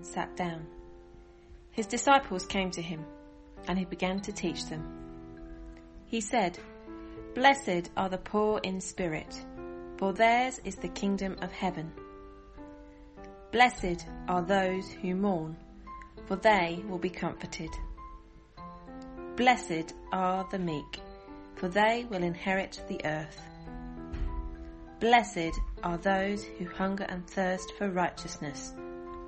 and sat down. His disciples came to him, and he began to teach them. He said, Blessed are the poor in spirit, for theirs is the kingdom of heaven. Blessed are those who mourn, for they will be comforted. Blessed are the meek, for they will inherit the earth. Blessed are those who hunger and thirst for righteousness,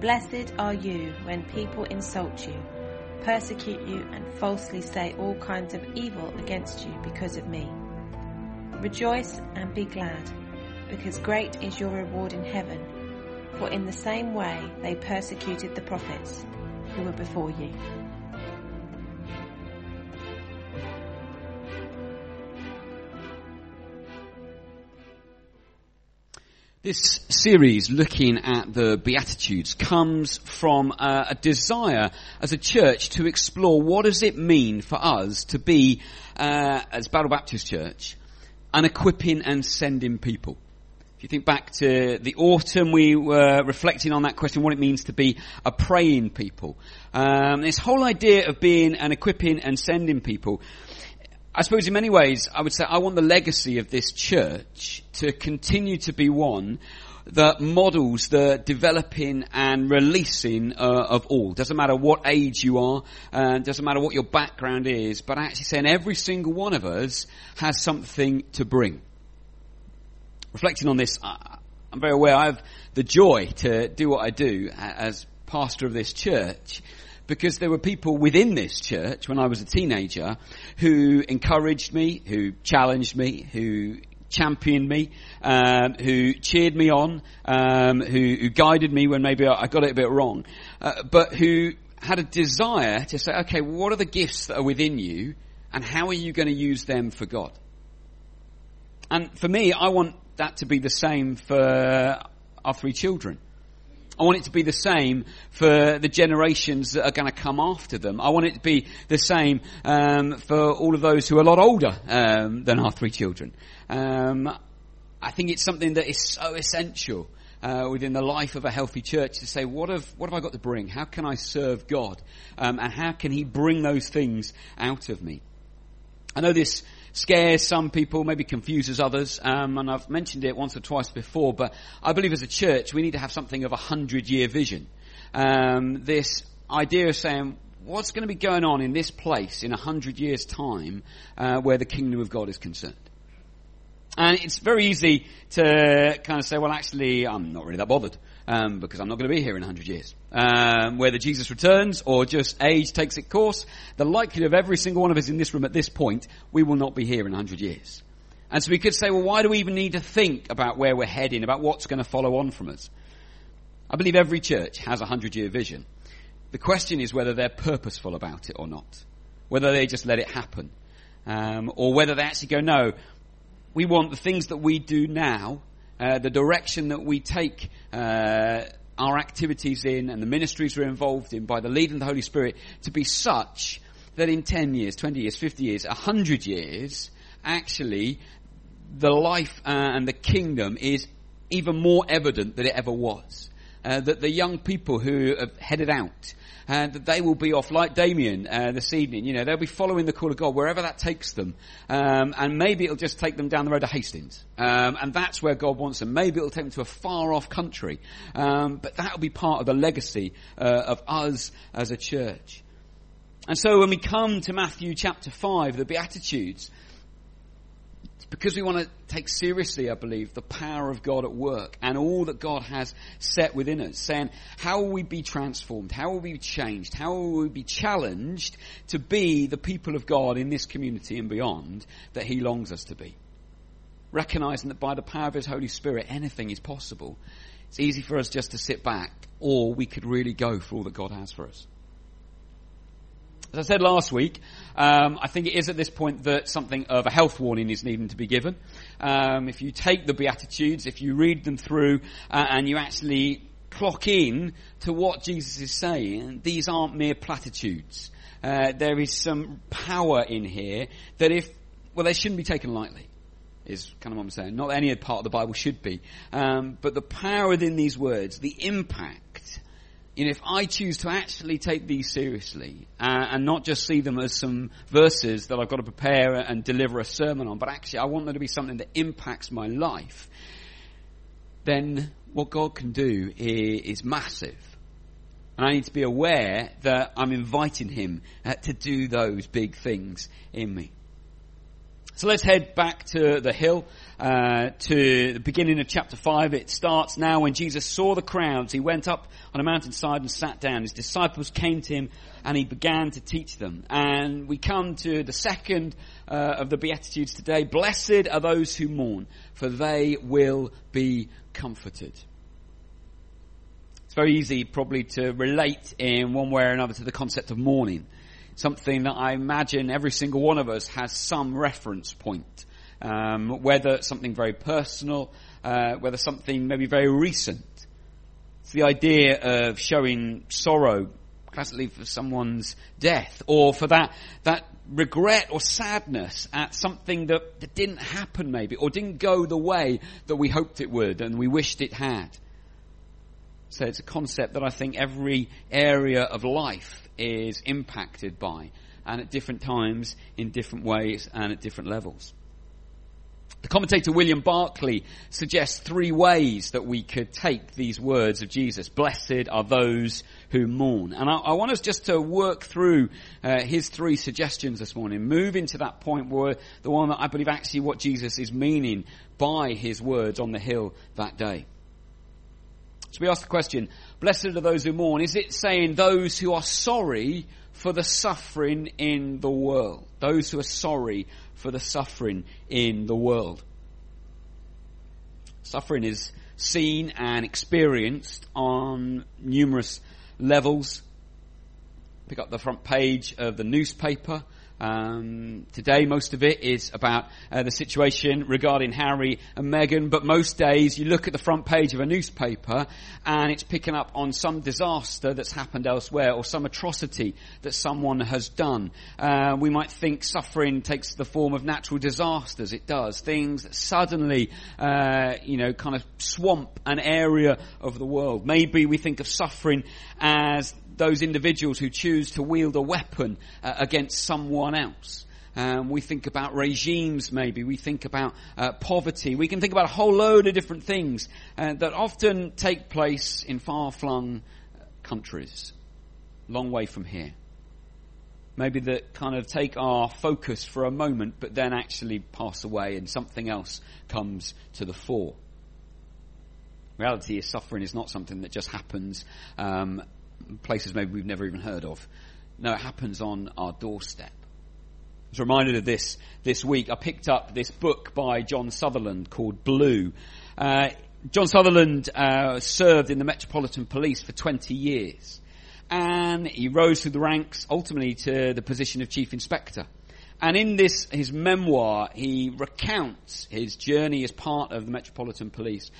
Blessed are you when people insult you, persecute you, and falsely say all kinds of evil against you because of me. Rejoice and be glad, because great is your reward in heaven, for in the same way they persecuted the prophets who were before you. This series looking at the Beatitudes comes from uh, a desire as a church to explore what does it mean for us to be, uh, as Battle Baptist Church, an equipping and sending people. If you think back to the autumn, we were reflecting on that question, what it means to be a praying people. Um, this whole idea of being an equipping and sending people I suppose in many ways, I would say I want the legacy of this church to continue to be one that models the developing and releasing uh, of all. Doesn't matter what age you are, uh, doesn't matter what your background is, but actually saying every single one of us has something to bring. Reflecting on this, I'm very aware I have the joy to do what I do as pastor of this church because there were people within this church when I was a teenager who encouraged me, who challenged me, who championed me, um, who cheered me on, um, who, who, guided me when maybe I got it a bit wrong, uh, but who had a desire to say, okay, what are the gifts that are within you, and how are you going to use them for God? And for me, I want that to be the same for our three children. I want it to be the same for the generations that are going to come after them. I want it to be the same um, for all of those who are a lot older um, than our three children. Um, I think it's something that is so essential uh, within the life of a healthy church to say, what have, what have I got to bring? How can I serve God? Um, and how can He bring those things out of me? I know this scares some people, maybe confuses others, um, and I've mentioned it once or twice before, but I believe as a church we need to have something of a hundred year vision. Um, this idea of saying, what's going to be going on in this place in a hundred years time uh, where the kingdom of God is concerned? And it's very easy to kind of say, well actually I'm not really that bothered um, because I'm not going to be here in 100 years. Um, whether Jesus returns or just age takes its course, the likelihood of every single one of us in this room at this point, we will not be here in 100 years. And so we could say, well, why do we even need to think about where we're heading, about what's going to follow on from us? I believe every church has a hundred year vision. The question is whether they're purposeful about it or not. Whether they just let it happen. Um, or whether they actually go, no, we want the things that we do now uh, the direction that we take uh, our activities in and the ministries we're involved in by the leading of the Holy Spirit to be such that in 10 years, 20 years, 50 years, 100 years, actually the life uh, and the kingdom is even more evident than it ever was. Uh, that the young people who have headed out and that they will be off like Damien uh, this evening. You know, they'll be following the call of God wherever that takes them, um, and maybe it'll just take them down the road to Hastings, um, and that's where God wants them. Maybe it'll take them to a far off country, um, but that'll be part of the legacy uh, of us as a church. And so when we come to Matthew chapter 5, the Beatitudes, because we want to take seriously, I believe, the power of God at work and all that God has set within us, saying, how will we be transformed? How will we be changed? How will we be challenged to be the people of God in this community and beyond that He longs us to be? Recognizing that by the power of His Holy Spirit, anything is possible. It's easy for us just to sit back, or we could really go for all that God has for us. As I said last week, um, I think it is at this point that something of a health warning is needing to be given. Um, if you take the Beatitudes, if you read them through, uh, and you actually clock in to what Jesus is saying, these aren't mere platitudes. Uh, there is some power in here that if, well, they shouldn't be taken lightly is kind of what I'm saying. Not any part of the Bible should be. Um, but the power within these words, the impact, you know, if I choose to actually take these seriously uh, and not just see them as some verses that I've got to prepare and deliver a sermon on, but actually I want them to be something that impacts my life, then what God can do is, is massive. And I need to be aware that I'm inviting Him uh, to do those big things in me. So let's head back to the hill, uh, to the beginning of chapter 5. It starts now when Jesus saw the crowds. He went up on a mountainside and sat down. His disciples came to him and he began to teach them. And we come to the second uh, of the Beatitudes today. Blessed are those who mourn, for they will be comforted. It's very easy probably to relate in one way or another to the concept of mourning something that I imagine every single one of us has some reference point. Um, whether something very personal, uh, whether something maybe very recent. It's the idea of showing sorrow, classically for someone's death, or for that that regret or sadness at something that, that didn't happen maybe, or didn't go the way that we hoped it would and we wished it had. So it's a concept that I think every area of life is impacted by, and at different times, in different ways, and at different levels. The commentator William Barclay suggests three ways that we could take these words of Jesus. Blessed are those who mourn. And I, I want us just to work through uh, his three suggestions this morning. Move into that point where the one that I believe actually what Jesus is meaning by his words on the hill that day. So we ask the question, blessed are those who mourn. Is it saying those who are sorry for the suffering in the world? Those who are sorry for the suffering in the world. Suffering is seen and experienced on numerous levels. Pick up the front page of the newspaper um, today, most of it is about uh, the situation regarding Harry and Meghan, but most days you look at the front page of a newspaper and it's picking up on some disaster that's happened elsewhere or some atrocity that someone has done. Uh, we might think suffering takes the form of natural disasters. It does. Things that suddenly, uh, you know, kind of swamp an area of the world. Maybe we think of suffering as those individuals who choose to wield a weapon uh, against someone else. Um, we think about regimes maybe. We think about uh, poverty. We can think about a whole load of different things uh, that often take place in far-flung countries, long way from here. Maybe that kind of take our focus for a moment, but then actually pass away and something else comes to the fore. Reality is suffering is not something that just happens um, places maybe we've never even heard of. No, it happens on our doorstep. I was reminded of this this week. I picked up this book by John Sutherland called Blue. Uh, John Sutherland uh, served in the Metropolitan Police for 20 years. And he rose through the ranks ultimately to the position of Chief Inspector. And in this, his memoir, he recounts his journey as part of the Metropolitan Police,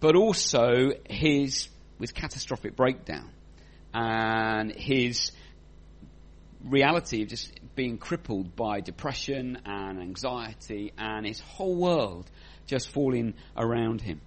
but also his, his catastrophic breakdown and his reality of just being crippled by depression and anxiety and his whole world just falling around him.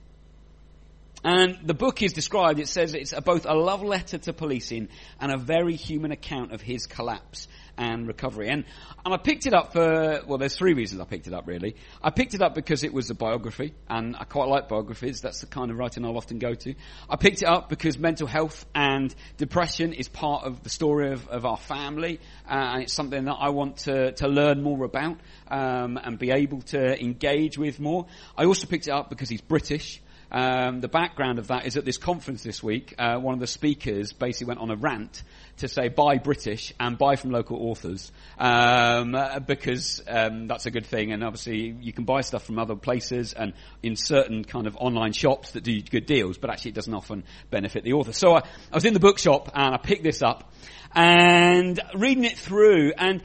And the book is described, it says it's both a love letter to policing and a very human account of his collapse and recovery. And, and I picked it up for, well, there's three reasons I picked it up really. I picked it up because it was a biography, and I quite like biographies. That's the kind of writing I'll often go to. I picked it up because mental health and depression is part of the story of, of our family, uh, and it's something that I want to, to learn more about, um, and be able to engage with more. I also picked it up because he's British, Um, the background of that is at this conference this week, uh, one of the speakers basically went on a rant to say buy British and buy from local authors um, because um, that's a good thing. And obviously, you can buy stuff from other places and in certain kind of online shops that do good deals, but actually, it doesn't often benefit the author. So I, I was in the bookshop and I picked this up and reading it through, and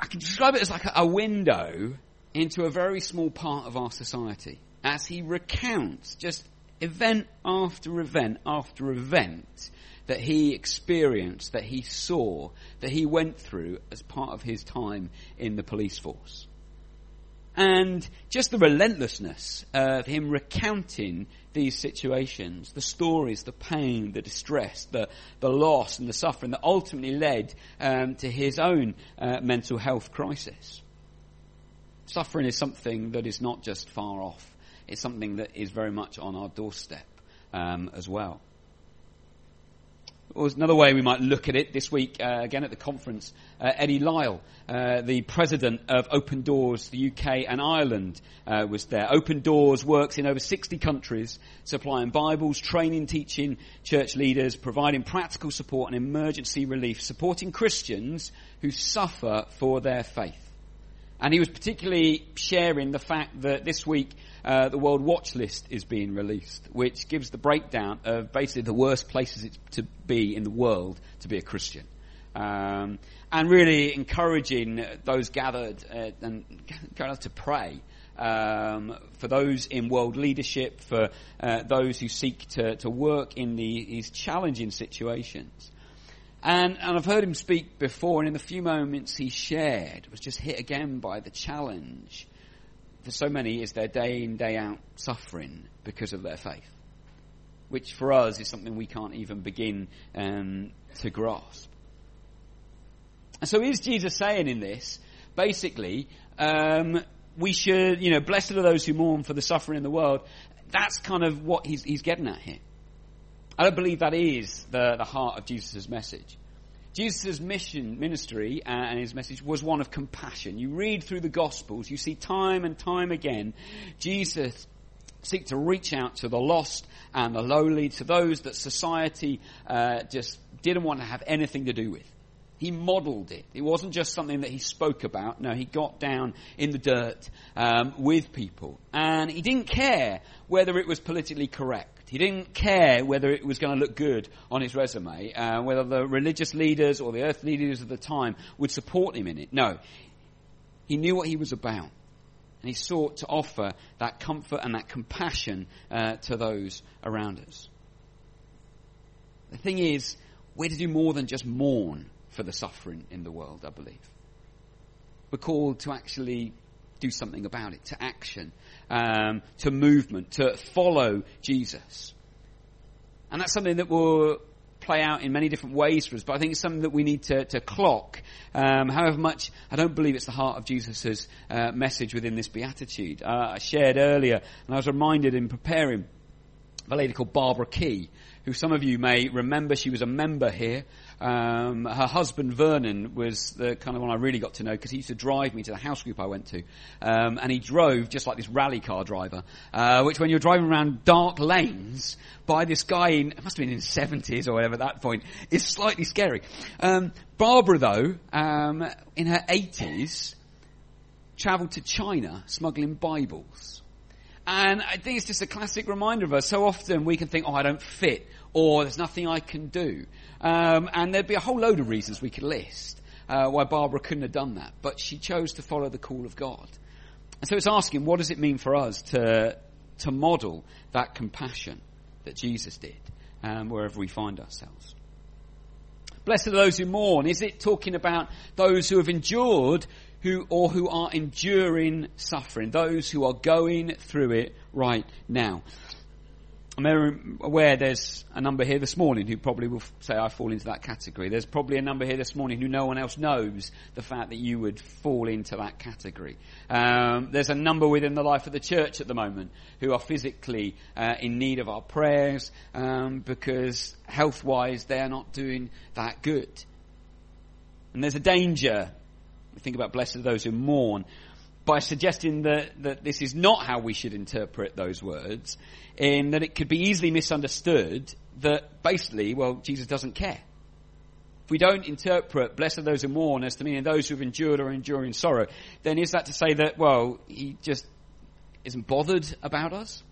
I can describe it as like a window into a very small part of our society as he recounts just event after event after event that he experienced, that he saw, that he went through as part of his time in the police force. And just the relentlessness of him recounting these situations, the stories, the pain, the distress, the, the loss and the suffering that ultimately led um, to his own uh, mental health crisis. Suffering is something that is not just far off. It's something that is very much on our doorstep um, as well. Or another way we might look at it this week, uh, again at the conference, uh, Eddie Lyle, uh, the president of Open Doors, the UK and Ireland, uh, was there. Open Doors works in over 60 countries, supplying Bibles, training, teaching church leaders, providing practical support and emergency relief, supporting Christians who suffer for their faith. And he was particularly sharing the fact that this week uh, the World Watch List is being released, which gives the breakdown of basically the worst places to be in the world to be a Christian. Um, and really encouraging those gathered uh, and to pray um, for those in world leadership, for uh, those who seek to, to work in the, these challenging situations. And, and I've heard him speak before, and in the few moments he shared, was just hit again by the challenge for so many is their day in, day out suffering because of their faith, which for us is something we can't even begin um, to grasp. And so is Jesus saying in this, basically, um, we should, you know, blessed are those who mourn for the suffering in the world. That's kind of what he's, he's getting at here. I don't believe that is the, the heart of Jesus' message. Jesus' mission, ministry, uh, and his message was one of compassion. You read through the Gospels, you see time and time again, Jesus seek to reach out to the lost and the lowly, to those that society uh, just didn't want to have anything to do with. He modeled it. It wasn't just something that he spoke about. No, he got down in the dirt um, with people, and he didn't care whether it was politically correct. He didn't care whether it was going to look good on his resume, uh, whether the religious leaders or the earth leaders of the time would support him in it. No. He knew what he was about. And he sought to offer that comfort and that compassion uh, to those around us. The thing is, we're to do more than just mourn for the suffering in the world, I believe. We're called to actually do something about it, to action, um, to movement, to follow Jesus. And that's something that will play out in many different ways for us, but I think it's something that we need to, to clock. Um, however much, I don't believe it's the heart of Jesus' uh, message within this beatitude. Uh, I shared earlier, and I was reminded in preparing, of a lady called Barbara Key, who some of you may remember. She was a member here. Um, her husband Vernon was the kind of one I really got to know because he used to drive me to the house group I went to, um, and he drove just like this rally car driver, uh, which when you're driving around dark lanes by this guy in it must have been in seventies or whatever at that point is slightly scary. Um, Barbara though, um, in her eighties, travelled to China smuggling Bibles. And I think it's just a classic reminder of us. So often we can think, oh, I don't fit, or there's nothing I can do. Um, and there'd be a whole load of reasons we could list uh, why Barbara couldn't have done that. But she chose to follow the call of God. And so it's asking, what does it mean for us to, to model that compassion that Jesus did um, wherever we find ourselves? Blessed are those who mourn. Is it talking about those who have endured who, or who are enduring suffering, those who are going through it right now. I'm aware there's a number here this morning who probably will say I fall into that category. There's probably a number here this morning who no one else knows the fact that you would fall into that category. Um, there's a number within the life of the church at the moment who are physically uh, in need of our prayers um, because health-wise they're not doing that good. And there's a danger we think about blessed are those who mourn. By suggesting that, that this is not how we should interpret those words, in that it could be easily misunderstood that basically, well, Jesus doesn't care. If we don't interpret, blessed are those who mourn, as to mean those who have endured or enduring sorrow, then is that to say that, well, he just isn't bothered about us?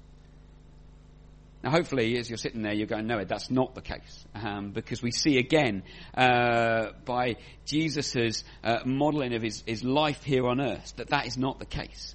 Now, hopefully, as you're sitting there, you're going, no, that's not the case. Um, because we see again, uh, by Jesus' uh, modeling of his, his life here on earth, that that is not the case.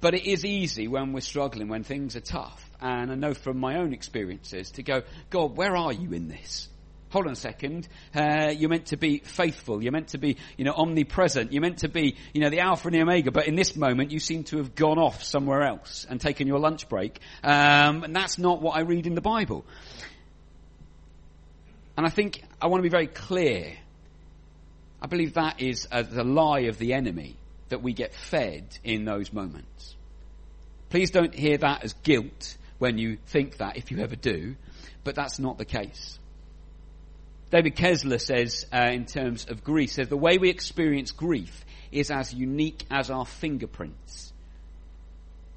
But it is easy when we're struggling, when things are tough. And I know from my own experiences to go, God, where are you in this? Hold on a second, uh, you're meant to be faithful, you're meant to be, you know, omnipresent, you're meant to be, you know, the Alpha and the Omega, but in this moment you seem to have gone off somewhere else and taken your lunch break. Um, and that's not what I read in the Bible. And I think I want to be very clear. I believe that is a, the lie of the enemy that we get fed in those moments. Please don't hear that as guilt when you think that, if you ever do, but that's not the case. David Kessler says, uh, in terms of grief, says the way we experience grief is as unique as our fingerprints.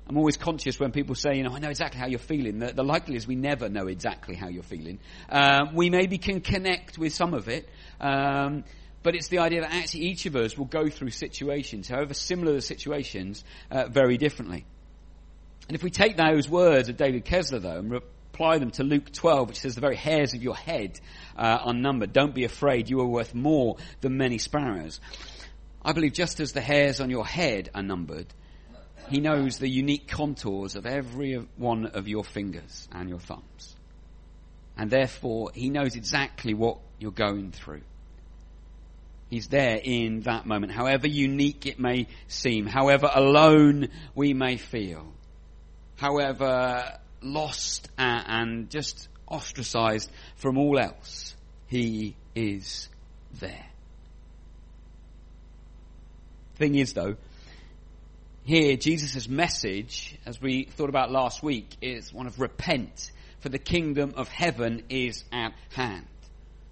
I'm always conscious when people say, you know, I know exactly how you're feeling. The, the likelihood is we never know exactly how you're feeling. Um, we maybe can connect with some of it, um, but it's the idea that actually each of us will go through situations, however similar the situations, uh, very differently. And if we take those words of David Kessler, though, and apply them to Luke 12, which says the very hairs of your head uh, are numbered. Don't be afraid. You are worth more than many sparrows. I believe just as the hairs on your head are numbered, he knows the unique contours of every one of your fingers and your thumbs. And therefore, he knows exactly what you're going through. He's there in that moment, however unique it may seem, however alone we may feel, however lost and just ostracized from all else, he is there. Thing is though, here Jesus' message, as we thought about last week, is one of repent, for the kingdom of heaven is at hand.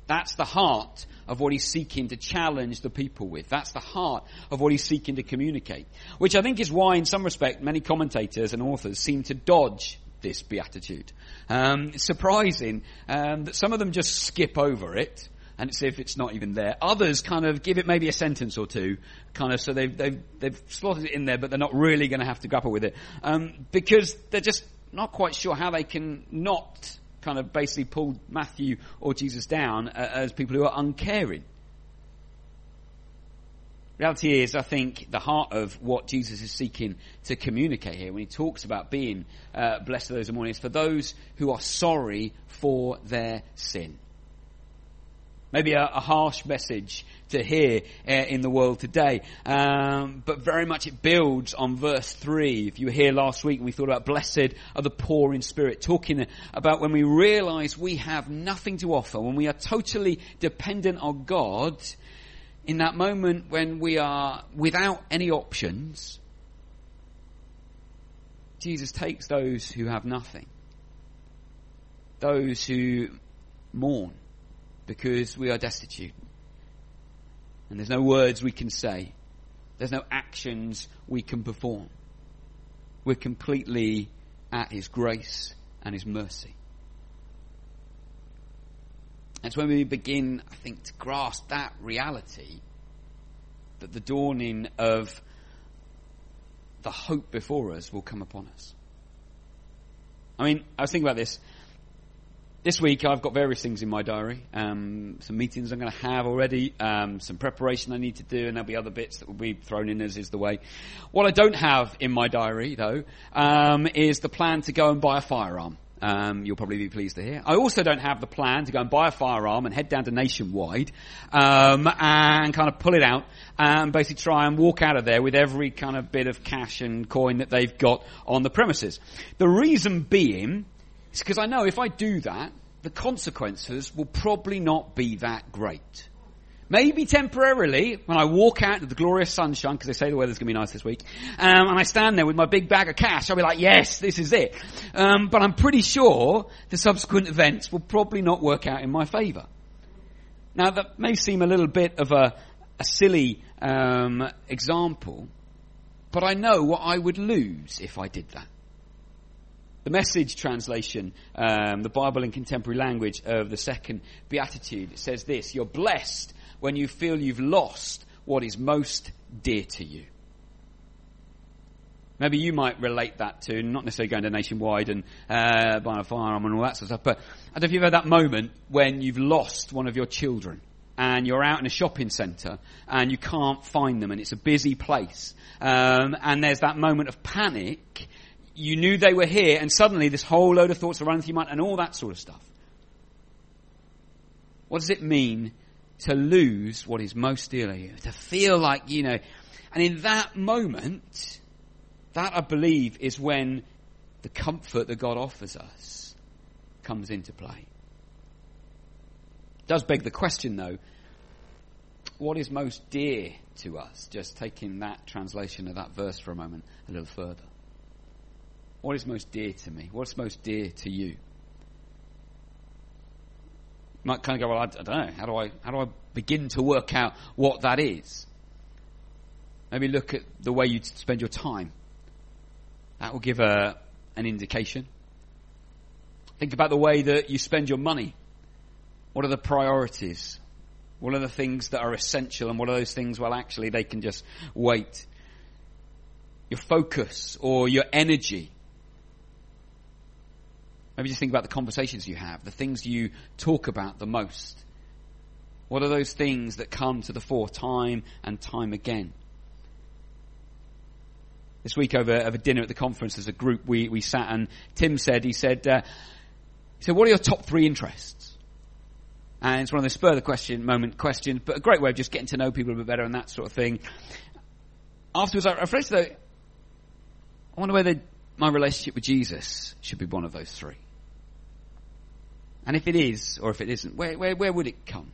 That's the heart of what he's seeking to challenge the people with. That's the heart of what he's seeking to communicate. Which I think is why, in some respect, many commentators and authors seem to dodge this beatitude. Um, it's surprising um, that some of them just skip over it and it's if it's not even there. Others kind of give it maybe a sentence or two, kind of so they've they've they've slotted it in there, but they're not really going to have to grapple with it um, because they're just not quite sure how they can not kind of basically pull Matthew or Jesus down uh, as people who are uncaring. Reality is, I think, the heart of what Jesus is seeking to communicate here when he talks about being uh, blessed are those who mourn is for those who are sorry for their sin. Maybe a, a harsh message to hear uh, in the world today, um, but very much it builds on verse three. If you were here last week, we thought about blessed are the poor in spirit, talking about when we realise we have nothing to offer, when we are totally dependent on God in that moment when we are without any options, Jesus takes those who have nothing, those who mourn because we are destitute. And there's no words we can say, there's no actions we can perform. We're completely at His grace and His mercy. It's when we begin, I think, to grasp that reality that the dawning of the hope before us will come upon us. I mean, I was thinking about this. This week I've got various things in my diary. Um, some meetings I'm going to have already, um, some preparation I need to do, and there'll be other bits that will be thrown in as is the way. What I don't have in my diary, though, um, is the plan to go and buy a firearm. Um, you'll probably be pleased to hear. I also don't have the plan to go and buy a firearm and head down to Nationwide um, and kind of pull it out and basically try and walk out of there with every kind of bit of cash and coin that they've got on the premises. The reason being is because I know if I do that, the consequences will probably not be that great. Maybe temporarily, when I walk out into the glorious sunshine, because they say the weather's going to be nice this week, um, and I stand there with my big bag of cash, I'll be like, yes, this is it. Um, but I'm pretty sure the subsequent events will probably not work out in my favour. Now, that may seem a little bit of a, a silly um, example, but I know what I would lose if I did that. The message translation, um, the Bible in contemporary language of the second beatitude, says this, you're blessed when you feel you've lost what is most dear to you. Maybe you might relate that to, not necessarily going to nationwide and uh, buying a firearm and all that sort of stuff, but I don't know if you've had that moment when you've lost one of your children and you're out in a shopping centre and you can't find them and it's a busy place um, and there's that moment of panic you knew they were here, and suddenly this whole load of thoughts are running through your mind, and all that sort of stuff. What does it mean to lose what is most dear to you? To feel like, you know, and in that moment, that I believe is when the comfort that God offers us comes into play. It does beg the question though, what is most dear to us? Just taking that translation of that verse for a moment a little further. What is most dear to me? What's most dear to you? Might kind of go, well, I, I don't know. How do I, how do I begin to work out what that is? Maybe look at the way you spend your time. That will give a, an indication. Think about the way that you spend your money. What are the priorities? What are the things that are essential and what are those things, well, actually, they can just wait? Your focus or your energy. Maybe just think about the conversations you have, the things you talk about the most. What are those things that come to the fore time and time again? This week over, over dinner at the conference as a group we, we sat and Tim said, he said, uh, he said, what are your top three interests? And it's one of the spur of the question, moment questions, but a great way of just getting to know people a bit better and that sort of thing. Afterwards, I reflected though, I wonder whether my relationship with Jesus should be one of those three. And if it is, or if it isn't, where, where, where would it come?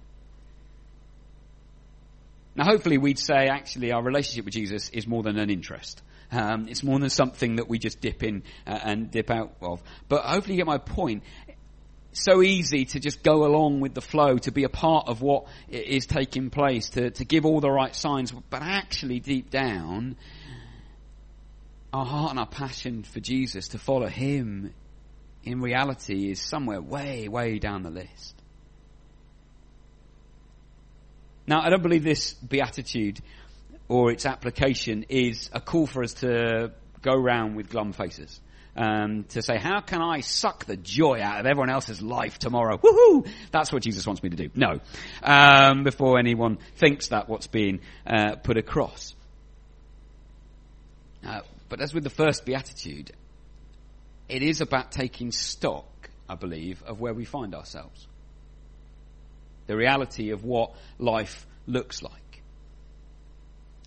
Now, hopefully, we'd say actually our relationship with Jesus is more than an interest. Um, it's more than something that we just dip in uh, and dip out of. But hopefully, you get my point. so easy to just go along with the flow, to be a part of what is taking place, to, to give all the right signs. But actually, deep down, our heart and our passion for Jesus, to follow Him, in reality is somewhere way, way down the list. Now, I don't believe this beatitude or its application is a call for us to go around with glum faces. Um, to say, how can I suck the joy out of everyone else's life tomorrow? Woohoo! That's what Jesus wants me to do. No. Um, before anyone thinks that what's being uh, put across. Uh, but as with the first beatitude, it is about taking stock, I believe, of where we find ourselves. The reality of what life looks like.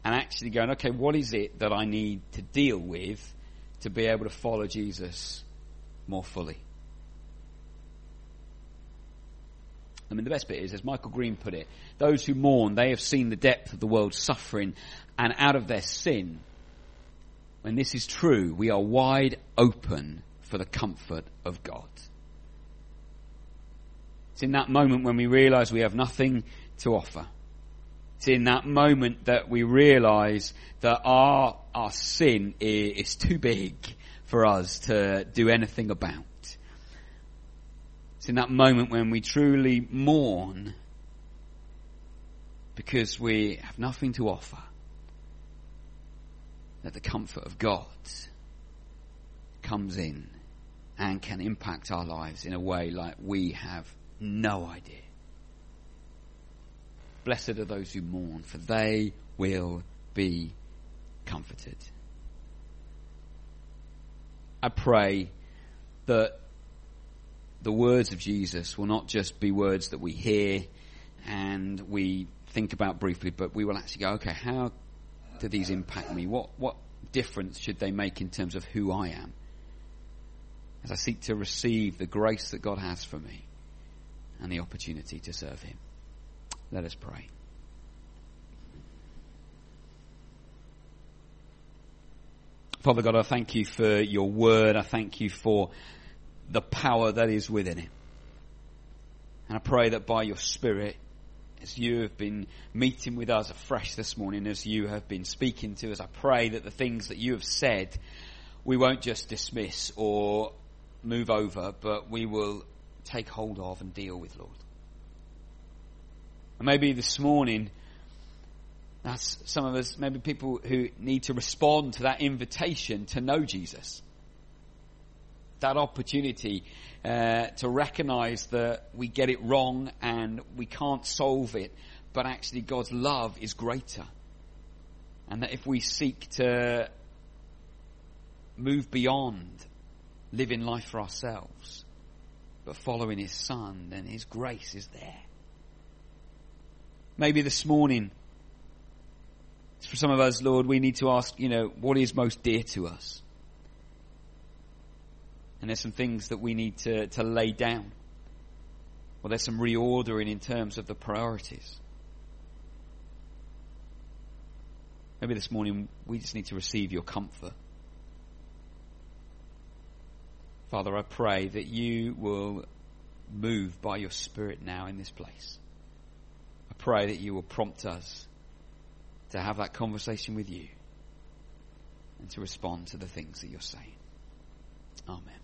And actually going, okay, what is it that I need to deal with to be able to follow Jesus more fully? I mean, the best bit is, as Michael Green put it, those who mourn, they have seen the depth of the world's suffering, and out of their sin, when this is true, we are wide open for the comfort of God. It's in that moment when we realize we have nothing to offer. It's in that moment that we realize that our, our sin is too big for us to do anything about. It's in that moment when we truly mourn because we have nothing to offer that the comfort of God comes in and can impact our lives in a way like we have no idea. Blessed are those who mourn, for they will be comforted. I pray that the words of Jesus will not just be words that we hear and we think about briefly, but we will actually go, okay, how do these impact me? What, what difference should they make in terms of who I am? As I seek to receive the grace that God has for me and the opportunity to serve Him. Let us pray. Father God, I thank you for your word. I thank you for the power that is within it. And I pray that by your Spirit, as you have been meeting with us afresh this morning, as you have been speaking to us, I pray that the things that you have said, we won't just dismiss or move over, but we will take hold of and deal with, Lord. And maybe this morning, that's some of us, maybe people who need to respond to that invitation to know Jesus. That opportunity uh, to recognize that we get it wrong and we can't solve it, but actually God's love is greater. And that if we seek to move beyond living life for ourselves, but following His Son, then His grace is there. Maybe this morning, for some of us, Lord, we need to ask, you know, what is most dear to us? And there's some things that we need to, to lay down. Well, there's some reordering in terms of the priorities. Maybe this morning we just need to receive your comfort. Father, I pray that you will move by your Spirit now in this place. I pray that you will prompt us to have that conversation with you and to respond to the things that you're saying. Amen.